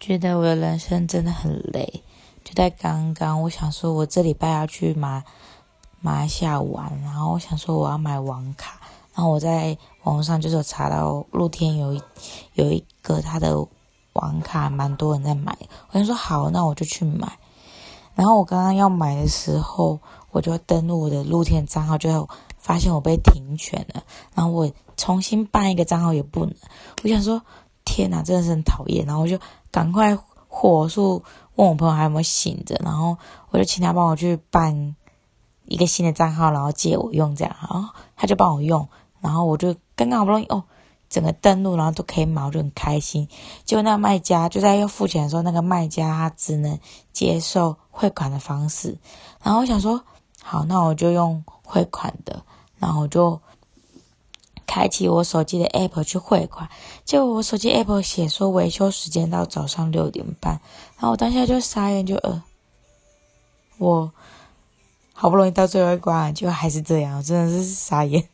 觉得我的人生真的很累。就在刚刚，我想说，我这礼拜要去马马来西亚玩，然后我想说我要买网卡，然后我在网上就是有查到露天有一有一个他的网卡，蛮多人在买。我想说好，那我就去买。然后我刚刚要买的时候，我就登录我的露天账号，就发现我被停权了。然后我重新办一个账号也不能。我想说，天哪，真的是很讨厌。然后我就赶快火速问我朋友还有没有醒着，然后我就请他帮我去办一个新的账号，然后借我用这样。然后他就帮我用，然后我就刚刚好不容易哦，整个登录然后都可以买，我就很开心。结果那个卖家就在要付钱的时候，那个卖家他只能接受汇款的方式。然后我想说，好，那我就用汇款的，然后我就。开启我手机的 app 去汇款，结果我手机 app 写说维修时间到早上六点半，然后我当下就傻眼，就呃，我好不容易到最后一关，结果还是这样，真的是傻眼。